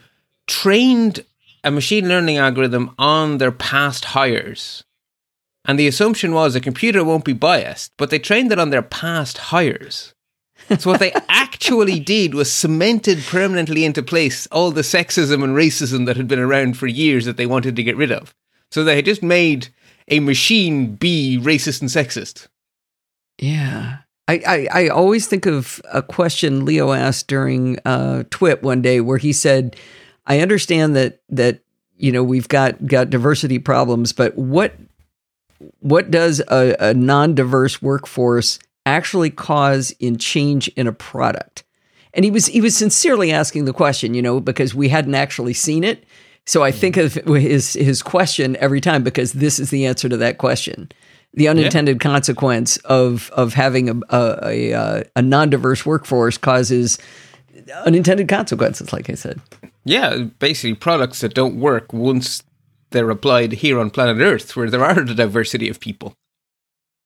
S2: trained a machine learning algorithm on their past hires? And the assumption was a computer won't be biased, but they trained it on their past hires. So what they actually did was cemented permanently into place all the sexism and racism that had been around for years that they wanted to get rid of. So they had just made a machine be racist and sexist.
S1: Yeah. I, I, I, always think of a question Leo asked during uh, TWIT one day where he said, I understand that that you know we've got got diversity problems, but what what does a, a non-diverse workforce actually cause in change in a product? And he was he was sincerely asking the question, you know, because we hadn't actually seen it. So I think of his his question every time because this is the answer to that question the unintended yeah. consequence of of having a a, a, uh, a non-diverse workforce causes unintended consequences like i said
S2: yeah basically products that don't work once they're applied here on planet earth where there are the diversity of people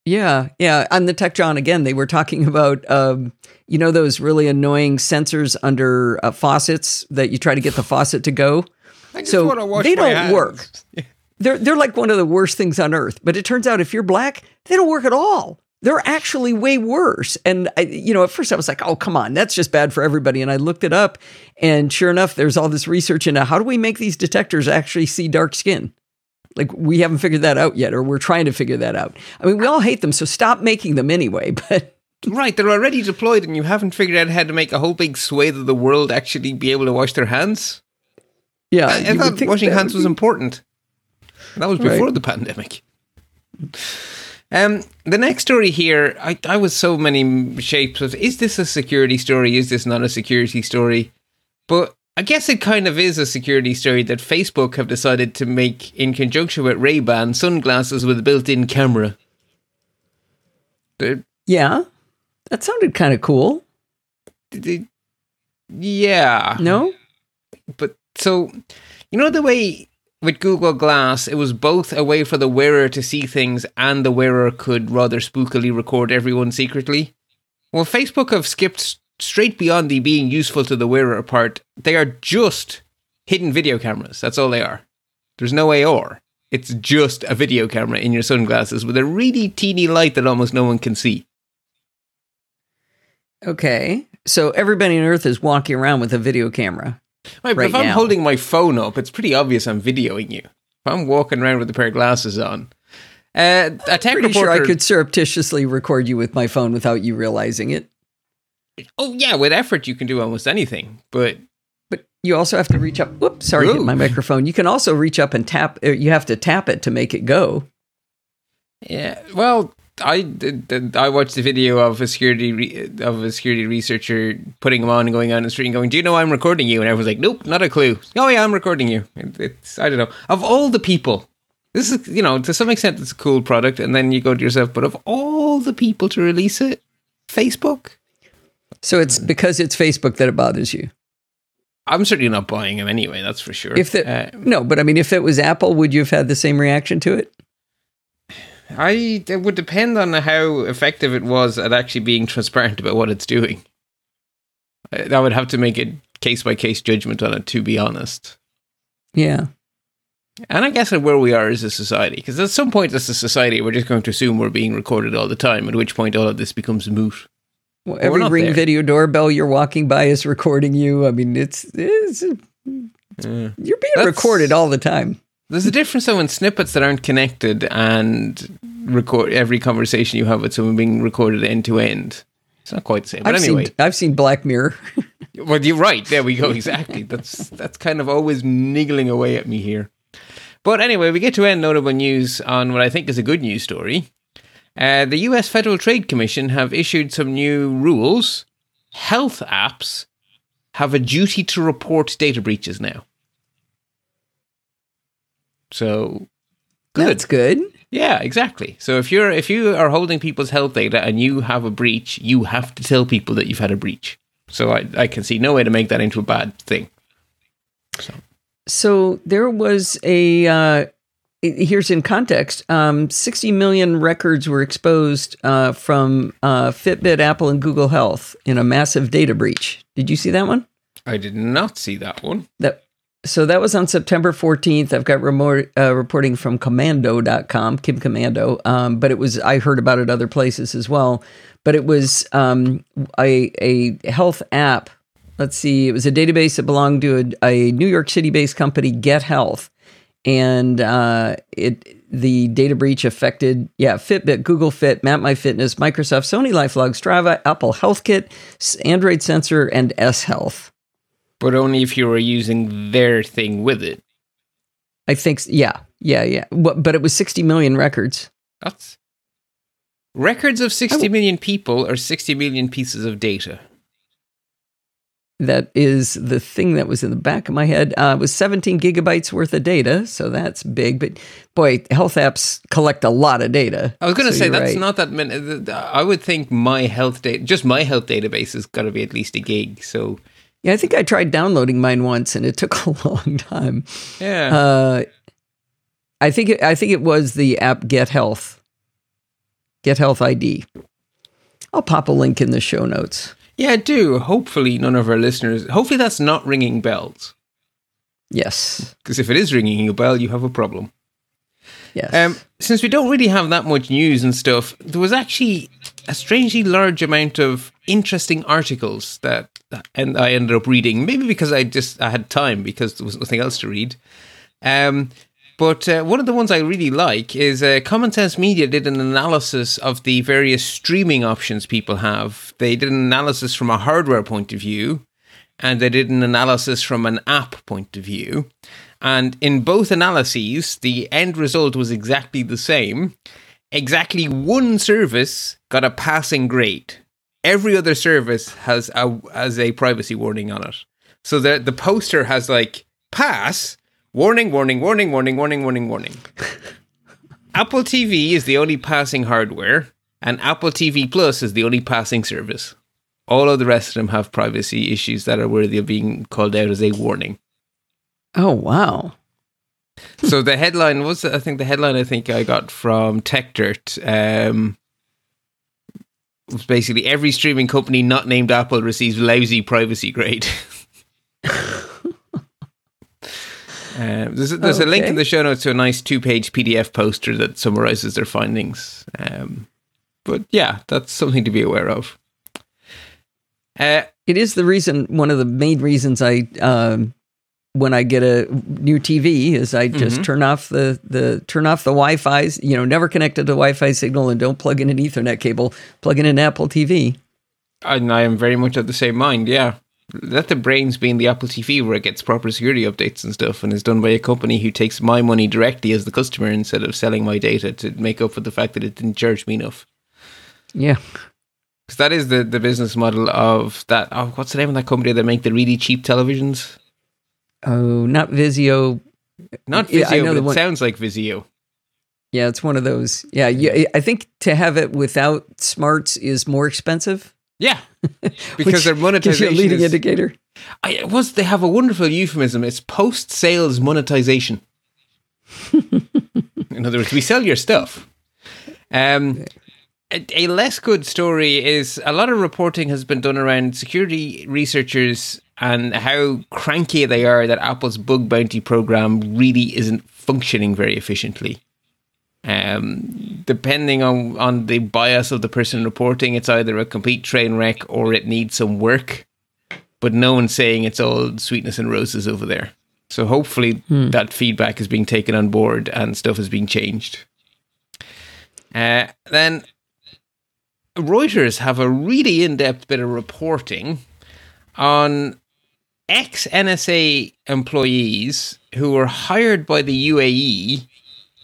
S1: yeah yeah on the Tech Jawn again they were talking about um, you know those really annoying sensors under uh, faucets that you try to get the faucet to go
S2: so
S1: they don't
S2: hands.
S1: work they're they're like one of the worst things on earth. But it turns out if you're black, they don't work at all. They're actually way worse. And I, you know, at first I was like, "Oh, come on, that's just bad for everybody." And I looked it up, and sure enough, there's all this research into how do we make these detectors actually see dark skin. Like we haven't figured that out yet, or we're trying to figure that out. I mean, we all hate them, so stop making them anyway. But
S2: right, they're already deployed, and you haven't figured out how to make a whole big swathe of the world actually be able to wash their hands.
S1: Yeah,
S2: I, I thought washing hands was important. That was before right. the pandemic. Um, the next story here, I, I was so many shapes of is this a security story? Is this not a security story? But I guess it kind of is a security story that Facebook have decided to make in conjunction with Ray Ban sunglasses with a built-in camera.
S1: They're, yeah, that sounded kind of cool.
S2: They, yeah.
S1: No.
S2: But so, you know the way with Google Glass, it was both a way for the wearer to see things and the wearer could rather spookily record everyone secretly. Well, Facebook have skipped straight beyond the being useful to the wearer part. They are just hidden video cameras. That's all they are. There's no AR. It's just a video camera in your sunglasses with a really teeny light that almost no one can see.
S1: Okay. So everybody on Earth is walking around with a video camera.
S2: Right,
S1: right
S2: if I'm holding my phone up, it's pretty obvious I'm videoing you. If I'm walking around with a pair of glasses on, uh, a tech
S1: pretty
S2: reporter,
S1: sure I could surreptitiously record you with my phone without you realizing it.
S2: Oh yeah, with effort you can do almost anything, but
S1: but you also have to reach up. Whoops, sorry, hit my microphone. You can also reach up and tap. Uh, you have to tap it to make it go.
S2: Yeah, well, I did, I watched the video of a security re- of a security researcher putting them on and going on the street and going, "Do you know I'm recording you?" And everyone's like, "Nope, not a clue." Oh yeah, I'm recording you. It's I don't know. Of all the people This is, you know, to some extent, it's a cool product, and then you go to yourself, but of all the people to release it, Facebook.
S1: So it's because it's Facebook that it bothers you.
S2: I'm certainly not buying them anyway. That's for sure.
S1: If the, uh, no, but I mean, if it was Apple, would you have had the same reaction to it?
S2: I it would depend on how effective it was at actually being transparent about what it's doing. I would have to make a case by case judgment on it, to be honest.
S1: Yeah.
S2: And I guess at where we are as a society, because at some point as a society, we're just going to assume we're being recorded all the time, at which point all of this becomes moot.
S1: Well, every ring there. video doorbell you're walking by is recording you. I mean, it's, it's you're being That's, recorded all the time.
S2: There's a difference though in snippets that aren't connected and record every conversation you have with someone being recorded end to end. It's not quite the same. But
S1: I've
S2: anyway,
S1: seen, I've seen Black Mirror.
S2: well, you're right. There we go. Exactly. That's that's kind of always niggling away at me here. But anyway, we get to end notable news on what I think is a good news story. Uh, the US Federal Trade Commission have issued some new rules. Health apps have a duty to report data breaches now. So
S1: good. That's good.
S2: Yeah, exactly. So if you're if you are holding people's health data and you have a breach, you have to tell people that you've had a breach. So I, I can see no way to make that into a bad thing.
S1: So, so there was a uh, here's in context. Um, 60 million records were exposed uh, from uh, Fitbit, Apple, and Google Health in a massive data breach. Did you see that one?
S2: I did not see that one.
S1: That so that was on September 14th. I've got remote, uh, reporting from komando.com, Kim Komando, um, but it was, I heard about it other places as well. But it was um, a, a health app. Let's see, it was a database that belonged to a, a New York City based company, Get Health. And uh, it the data breach affected, yeah, Fitbit, Google Fit, Map My Fitness, Microsoft, Sony LifeLog, Strava, Apple HealthKit, Android Sensor, and S Health
S2: but only if you were using their thing with it.
S1: I think, yeah, yeah, yeah. But it was 60 million records.
S2: That's records of sixty million people or 60 million pieces of data.
S1: That is the thing that was in the back of my head. Uh, it was 17 gigabytes worth of data, so that's big. But boy, health apps collect a lot of data.
S2: I was going to
S1: so
S2: say that's
S1: right.
S2: not that many. I would think my health data, just my health database, has got to be at least a gig. So
S1: yeah, I think I tried downloading mine once, and it took a long time.
S2: Yeah.
S1: Uh, I think it, I think it was the app Get Health, Get Health ID. I'll pop a link in the show notes.
S2: Yeah, do. Hopefully, none of our listeners. Hopefully, that's not ringing bells.
S1: Yes.
S2: Because if it is ringing a bell, you have a problem.
S1: Yes.
S2: Um, since we don't really have that much news and stuff, there was actually a strangely large amount of interesting articles that and I ended up reading. Maybe because I just I had time because there was nothing else to read. Um, but uh, one of the ones I really like is uh, Common Sense Media did an analysis of the various streaming options people have. They did an analysis from a hardware point of view, and they did an analysis from an app point of view. And in both analyses, the end result was exactly the same. Exactly one service got a passing grade. Every other service has a has a privacy warning on it. So the the poster has like pass warning warning warning warning warning warning warning. Apple TV is the only passing hardware, and Apple TV Plus is the only passing service. All of the rest of them have privacy issues that are worthy of being called out as a warning.
S1: Oh wow!
S2: so the headline was, I think the headline I think I got from Techdirt um, basically every streaming company not named Apple receives lousy privacy grade. Um, there's, there's okay. a link in the show notes to a nice two page PDF poster that summarizes their findings. Um, but yeah, that's something to be aware of.
S1: Uh, it is the reason, one of the main reasons I um, when I get a new TV is I just mm-hmm. turn off the, the turn off the Wi-Fi. You know, never connected to Wi-Fi signal, and don't plug in an Ethernet cable. Plug in an Apple TV.
S2: And I am very much of the same mind. Yeah, let the brains be in the Apple TV where it gets proper security updates and stuff, and is done by a company who takes my money directly as the customer instead of selling my data to make up for the fact that it didn't charge me enough.
S1: Yeah.
S2: Because that is the, the business model of that. Oh, what's the name of that company that make the really cheap televisions?
S1: Oh, not Vizio.
S2: Not Vizio, yeah, I know but it one. sounds like Vizio.
S1: Yeah, it's one of those. Yeah, you, I think to have it without smarts is more expensive.
S2: Yeah, because their monetization
S1: gives you a leading
S2: is,
S1: indicator.
S2: I, it was they have a wonderful euphemism. It's post sales monetization. In other words, we sell your stuff. Um, a, a less good story is a lot of reporting has been done around security researchers and how cranky they are that Apple's bug bounty program really isn't functioning very efficiently. Um, depending on, on the bias of the person reporting, it's either a complete train wreck or it needs some work. But no one's saying it's all sweetness and roses over there. So hopefully
S1: Hmm.
S2: that feedback is being taken on board and stuff is being changed. Uh, then Reuters have a really in-depth bit of reporting on ex NSA employees who were hired by the UAE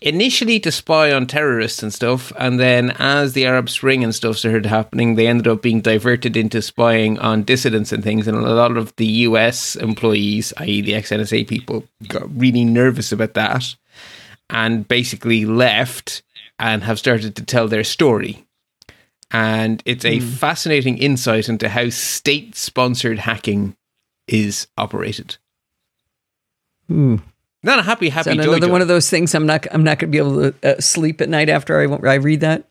S2: initially to spy on terrorists and stuff, and then as the Arab Spring and stuff started happening, they ended up being diverted into spying on dissidents and things. And a lot of the US employees, i.e., the ex NSA people, got really nervous about that and basically left and have started to tell their story. And it's a hmm. fascinating insight into how state sponsored hacking is operated.
S1: Ooh.
S2: Not a happy,
S1: Is
S2: happy
S1: that another
S2: joy.
S1: one of those things? I'm not. I'm not going to be able to uh, sleep at night after I, I read that.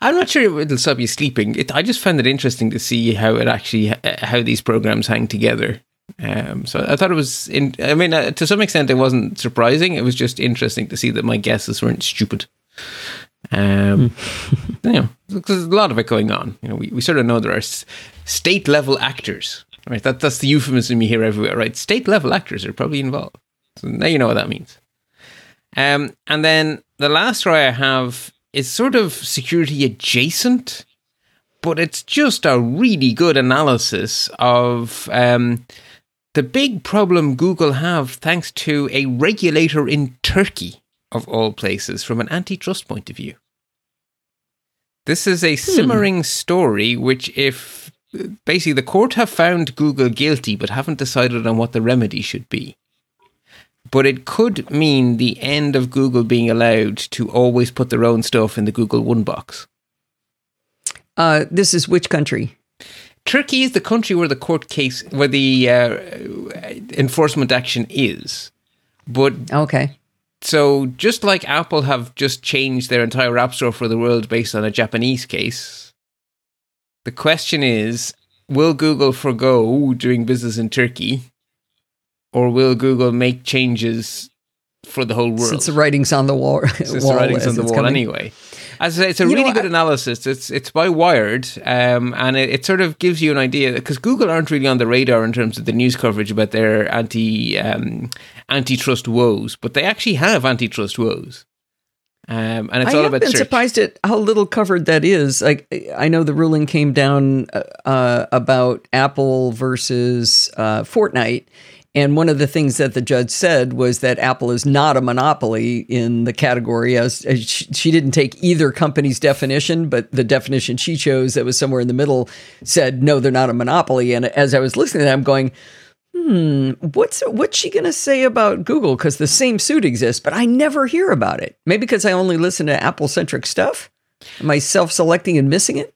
S2: I'm not sure it'll stop you sleeping. It, I just found it interesting to see how it actually uh, how these programs hang together. Um, so I thought it was. In, I mean, uh, to some extent, it wasn't surprising. It was just interesting to see that my guesses weren't stupid. Um, you know, because there's a lot of it going on. You know, we, we sort of know there are state level actors, right? That that's the euphemism you hear everywhere, right? State level actors are probably involved. So now you know what that means. Um, and then the last story I have is sort of security adjacent, but it's just a really good analysis of um, the big problem Google have thanks to a regulator in Turkey, of all places, from an antitrust point of view. This is a simmering story, which, if basically the court have found Google guilty but haven't decided on what the remedy should be. But it could mean the end of Google being allowed to always put their own stuff in the Google One box.
S1: Uh, this is which country?
S2: Turkey is the country where the court case, where the uh, enforcement action is. But
S1: Okay.
S2: so, just like Apple have just changed their entire App Store for the world based on a Japanese case, the question is will Google forego doing business in Turkey, or will Google make changes for the whole world?
S1: Since the writing's on the wall,
S2: Since the writing's on the wall
S1: coming.
S2: anyway. As I say, it's a
S1: You
S2: really
S1: know,
S2: good
S1: I-
S2: analysis. It's it's by Wired, um, and it, it sort of gives you an idea because Google aren't really on the radar in terms of the news coverage about their anti um, antitrust woes, but they actually have antitrust woes, um, and it's
S1: I
S2: all
S1: have
S2: about
S1: been
S2: search.
S1: surprised at how little covered that is. Like, I know the ruling came down uh, uh, about Apple versus uh, Fortnite, and one of the things that the judge said was that Apple is not a monopoly in the category. As, as she, she didn't take either company's definition, but the definition she chose that was somewhere in the middle said no, they're not a monopoly. And as I was listening to that, I'm going. Hmm, what's what's she gonna say about Google? Because the same suit exists, but I never hear about it. Maybe because I only listen to Apple centric stuff. Am I self selecting and missing it?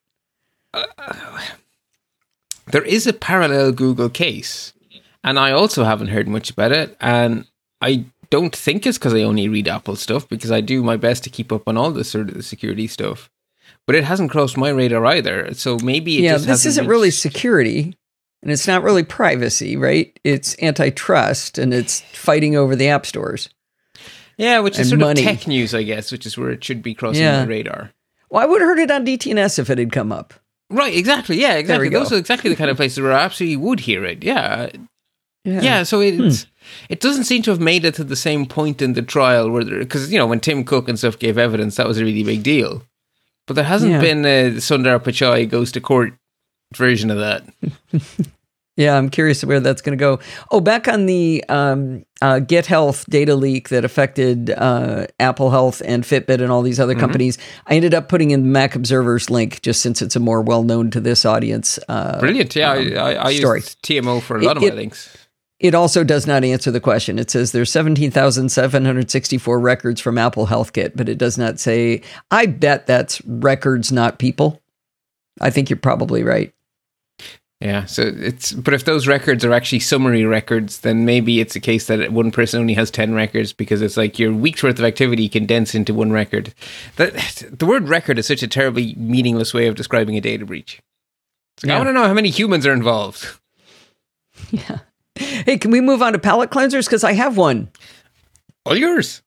S2: there is a parallel Google case, and I also haven't heard much about it. And I don't think it's because I only read Apple stuff because I do my best to keep up on all the sort of the security stuff. But it hasn't crossed my radar either. So maybe it
S1: yeah,
S2: just
S1: this isn't really security, and it's not really privacy, right? It's antitrust, and it's fighting over the app stores.
S2: Yeah, which is sort
S1: money.
S2: of tech news, I guess, which is where it should be crossing
S1: Yeah.
S2: my radar.
S1: Well, I would have heard it on DTNS if it had come up.
S2: Right, exactly. Yeah, exactly.
S1: go.
S2: Those are exactly the kind of places where I absolutely would hear it. Yeah.
S1: Yeah,
S2: Yeah, so it's hmm. it doesn't seem to have made it to the same point in the trial where because you know when Tim Cook and stuff gave evidence that was a really big deal, but there hasn't
S1: Yeah.
S2: been a Sundar Pichai goes to court version of that.
S1: Yeah, I'm curious where that's going to go. Oh, back on the um, uh, Get Health data leak that affected uh, Apple Health and Fitbit and all these
S2: Mm-hmm.
S1: other companies. I ended up putting in the Mac Observer's link just since it's a more well known to this audience. Uh,
S2: Brilliant. Yeah, I, I, I
S1: story.
S2: used TMO for a
S1: It-
S2: lot of
S1: it-
S2: my links.
S1: It also does not answer the question. It says there's 17,764 records from Apple Health Kit, but it does not say. I bet that's records, not people. I think you're probably right.
S2: Yeah, so it's but if those records are actually summary records, then maybe it's a case that one person only has ten records because it's like your week's worth of activity condensed into one record. That the word record is such a terribly meaningless way of describing a data breach. Like, yeah. I want to know how many humans are involved.
S1: Yeah. Hey, can we move on to palate cleansers? Because I have one.
S2: All yours.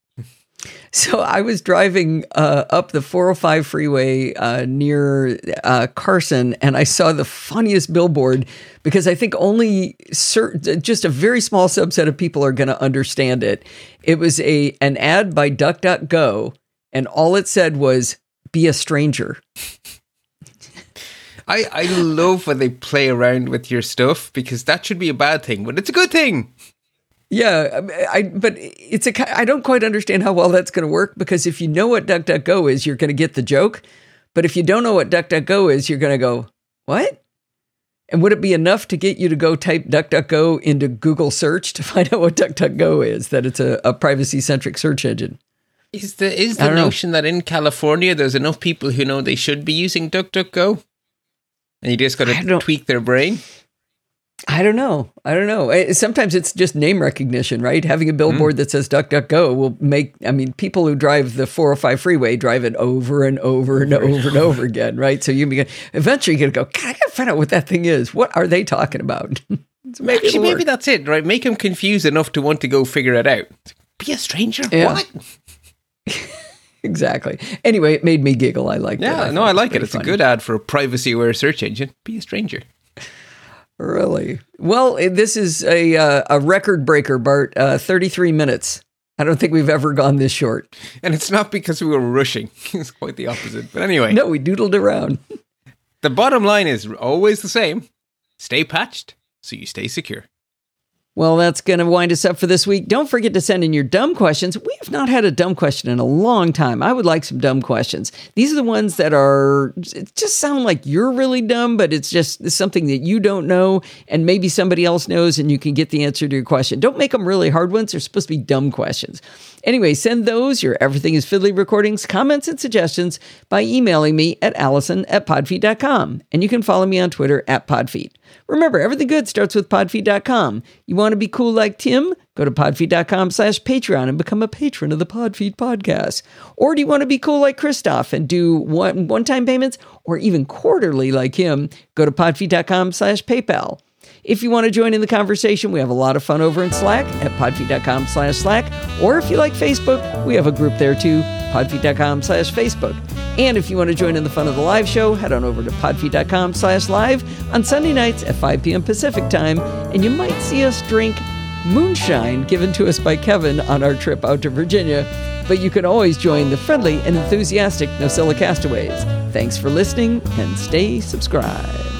S1: So I was driving uh, up the 405 freeway uh, near uh, Carson, and I saw the funniest billboard because I think only certain, just a very small subset of people are going to understand it. It was a an ad by DuckDuckGo, and all it said was "Be a stranger."
S2: I, I love when they play around with your stuff because that should be a bad thing, but it's a good thing.
S1: Yeah, um, I but it's a I don't quite understand how well that's going to work because if you know what DuckDuckGo is, you're going to get the joke. But if you don't know what DuckDuckGo is, you're going to go, "What?" And would it be enough to get you to go type DuckDuckGo into Google search to find out what DuckDuckGo is? That it's a, a privacy centric search engine.
S2: Is the is the notion know. that in California there's enough people who know they should be using DuckDuckGo, and you just got to tweak their brain?
S1: I don't know. I don't know. Sometimes it's just name recognition, right? Having a billboard mm. that says "DuckDuckGo" will make. I mean, people who drive the 405 freeway drive it over and over and over and over again, right? So you begin. Eventually, you're gonna go. I gotta find out what that thing is. What are they talking about?
S2: so maybe Actually, maybe that's it, right? Make them confused enough to want to go figure it out. Be a stranger. Yeah. What?
S1: exactly. Anyway, it made me giggle. I like.
S2: Yeah,
S1: I
S2: no, I like it. It's funny. a good ad for a privacy-aware search engine. Be a stranger.
S1: Really? Well, this is a uh, a record breaker, Bart. Uh, Thirty three minutes. I don't think we've ever gone this short.
S2: And it's not because we were rushing. it's quite the opposite. But anyway.
S1: No, we doodled around.
S2: the bottom line is always the same. Stay patched so you stay secure.
S1: Well, that's going to wind us up for this week. Don't forget to send in your dumb questions. We have not had a dumb question in a long time. I would like some dumb questions. These are the ones that are just sound like you're really dumb, but it's just something that you don't know and maybe somebody else knows and you can get the answer to your question. Don't make them really hard ones. They're supposed to be dumb questions. Anyway, send those, your Everything is Fiddly recordings, comments, and suggestions by emailing me at allison at podfeet.com. And you can follow me on Twitter at podfeet. Remember, everything good starts with podfeet.com. You want to be cool like Tim? Go to podfeet.com slash Patreon and become a patron of the Podfeet podcast. Or do you want to be cool like Christoph and do one, one-time payments or even quarterly like him? Go to podfeet.com slash PayPal. If you want to join in the conversation, we have a lot of fun over in Slack at podfeet.com slash Slack. Or if you like Facebook, we have a group there too, podfeet.com slash Facebook. And if you want to join in the fun of the live show, head on over to podfeet.com slash live on Sunday nights at 5 p.m. Pacific time, and you might see us drink moonshine given to us by Kevin on our trip out to Virginia. But you can always join the friendly and enthusiastic Nosilla castaways. Thanks for listening and stay subscribed.